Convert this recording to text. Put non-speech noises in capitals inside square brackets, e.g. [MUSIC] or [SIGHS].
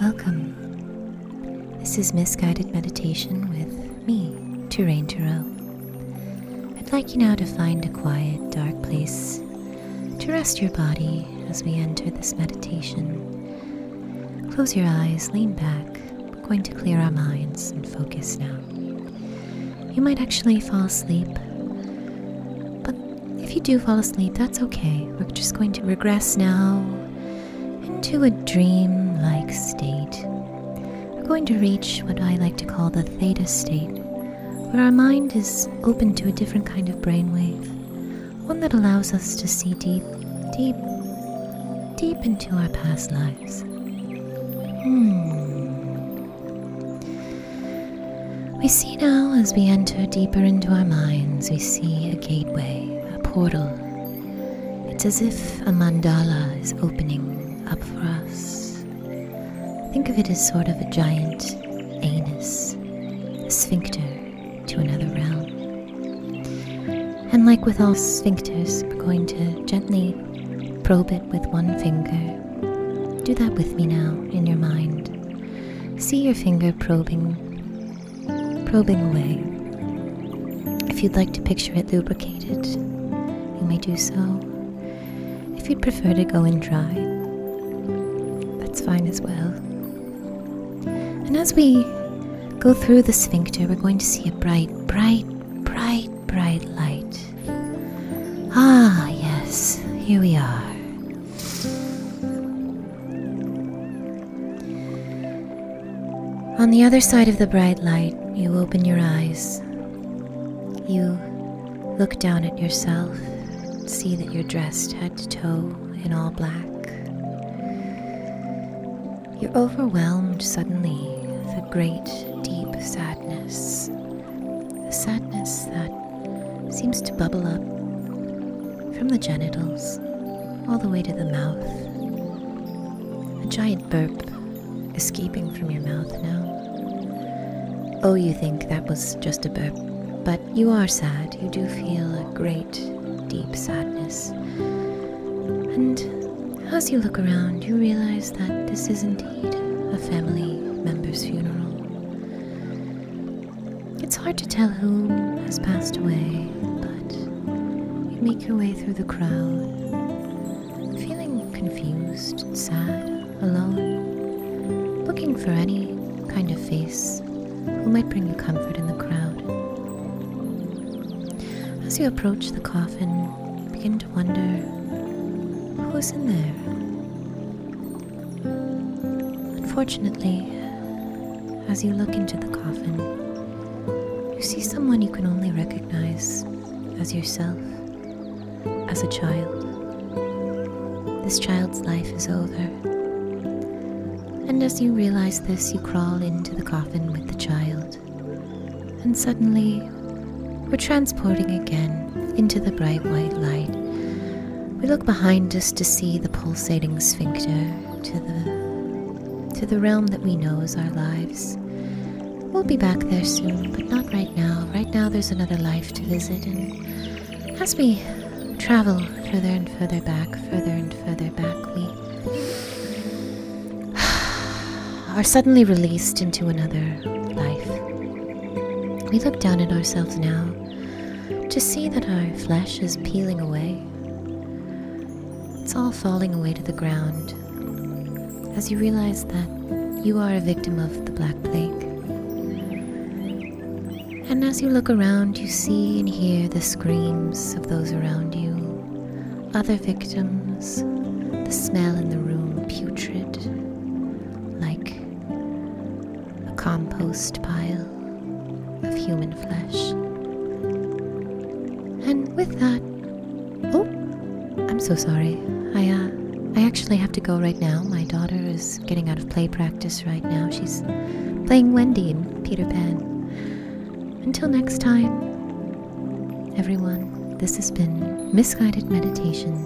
Welcome. This is Misguided Meditation with me, Terrain Tarot. I'd like you now to find a quiet, dark place to rest your body as we enter this meditation. Close your eyes, lean back. We're going to clear our minds and focus now. You might actually fall asleep, but if you do fall asleep, that's okay. We're just going to regress now into a dream like state. We're going to reach what I like to call the theta state, where our mind is open to a different kind of brainwave, one that allows us to see deep, deep, deep into our past lives. Hmm. We see now as we enter deeper into our minds, we see a gateway, a portal. It's as if a mandala is opening up for us. Think of it as sort of a giant anus, a sphincter to another realm. And like with all sphincters, we're going to gently probe it with one finger. Do that with me now in your mind. See your finger probing probing away. If you'd like to picture it lubricated, you may do so. If you'd prefer to go in dry, that's fine as well. And as we go through the sphincter, we're going to see a bright, bright, bright, bright light. Ah, yes, here we are. On the other side of the bright light, you open your eyes. You look down at yourself, see that you're dressed head to toe in all black. You're overwhelmed suddenly with a great, deep sadness. A sadness that seems to bubble up from the genitals all the way to the mouth. A giant burp escaping from your mouth now. Oh, you think that was just a burp, but you are sad. You do feel a great, deep sadness. And as you look around, you realize that this is indeed a family member's funeral. It's hard to tell who has passed away, but you make your way through the crowd, feeling confused, sad, alone, looking for any kind of face who might bring you comfort in the crowd. As you approach the coffin, you begin to wonder in there. Unfortunately, as you look into the coffin, you see someone you can only recognize as yourself, as a child. This child's life is over. And as you realize this, you crawl into the coffin with the child. And suddenly, we're transporting again into the bright white light. We look behind us to see the pulsating sphincter to the to the realm that we know as our lives. We'll be back there soon, but not right now. Right now there's another life to visit and as we travel further and further back, further and further back, we [SIGHS] are suddenly released into another life. We look down at ourselves now to see that our flesh is peeling away. All falling away to the ground as you realize that you are a victim of the Black Plague. And as you look around, you see and hear the screams of those around you, other victims, the smell in the room putrid, like a compost pile of human flesh. And with that, so sorry. I, uh, I actually have to go right now. My daughter is getting out of play practice right now. She's playing Wendy in Peter Pan. Until next time, everyone, this has been Misguided Meditation